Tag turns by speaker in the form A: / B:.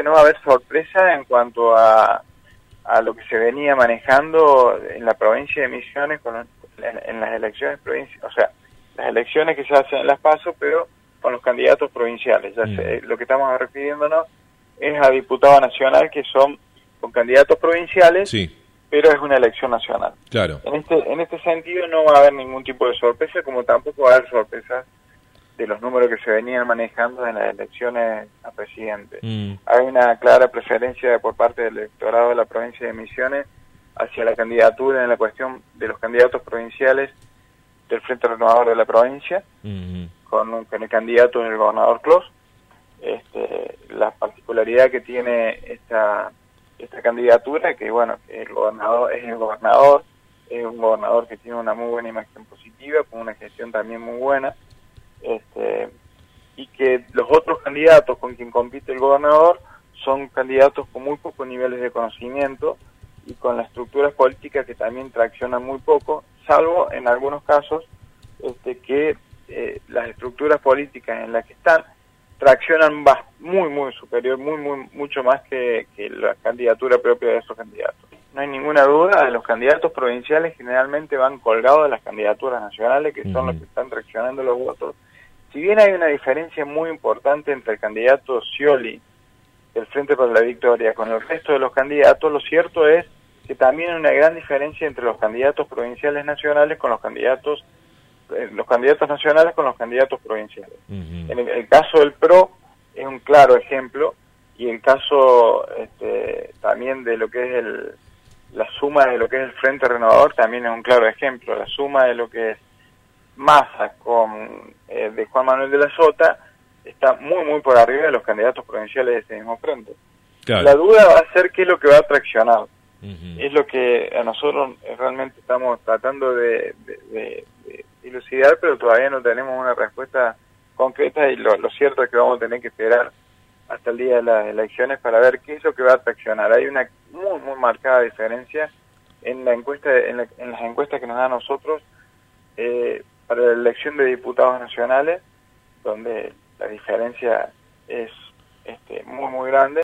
A: que no va a haber sorpresa en cuanto a, a lo que se venía manejando en la provincia de Misiones con, en, las elecciones provinciales, o sea, las elecciones que se hacen en las PASO, pero con los candidatos provinciales. Ya sé, lo que estamos refiriéndonos es a diputado nacional que son con candidatos provinciales, pero es una elección nacional.
B: Claro.
A: En este, en este sentido no va a haber ningún tipo de sorpresa, como tampoco va a haber sorpresas de los números que se venían manejando en las elecciones a presidente. Mm. Hay una clara preferencia por parte del electorado de la provincia de Misiones hacia la candidatura en la cuestión de los candidatos provinciales del Frente Renovador de la provincia, mm-hmm. con, con, el candidato en el gobernador Clos. Este, la particularidad que tiene esta, esta candidatura, que bueno, el gobernador es el gobernador, es un gobernador que tiene una muy buena imagen positiva, con una gestión también muy buena, este, y que los otros candidatos con quien compite el gobernador son candidatos con muy pocos niveles de conocimiento y con las estructuras políticas que también traccionan muy poco, salvo en algunos casos este, que eh, las estructuras políticas en las que están traccionan muy, muy superior, muy, muy, mucho más que, que la candidatura propia de esos candidatos. No hay ninguna duda, los candidatos provinciales generalmente van colgados de las candidaturas nacionales, que son los que están traccionando los votos. Si bien hay una diferencia muy importante entre el candidato Scioli del Frente para la Victoria con el resto de los candidatos, lo cierto es que también hay una gran diferencia entre los candidatos provinciales nacionales con los candidatos eh, los candidatos nacionales con los candidatos provinciales. En el, caso del PRO es un claro ejemplo y el caso este, también de lo que es el, la suma de lo que es el Frente Renovador también es un claro ejemplo. La suma de lo que es Massa con eh, de Juan Manuel de la Sota está muy muy por arriba de los candidatos provinciales de ese mismo frente. La duda va a ser qué es lo que va a traccionar. Es lo que a nosotros realmente estamos tratando de, de, dilucidar, pero todavía no tenemos una respuesta concreta y lo, cierto es que vamos a tener que esperar hasta el día de las elecciones para ver qué es lo que va a traccionar. Hay una muy, muy marcada diferencia en la encuesta en, las encuestas que nos da a nosotros eh, para la elección de diputados nacionales, donde la diferencia es este, muy, muy grande.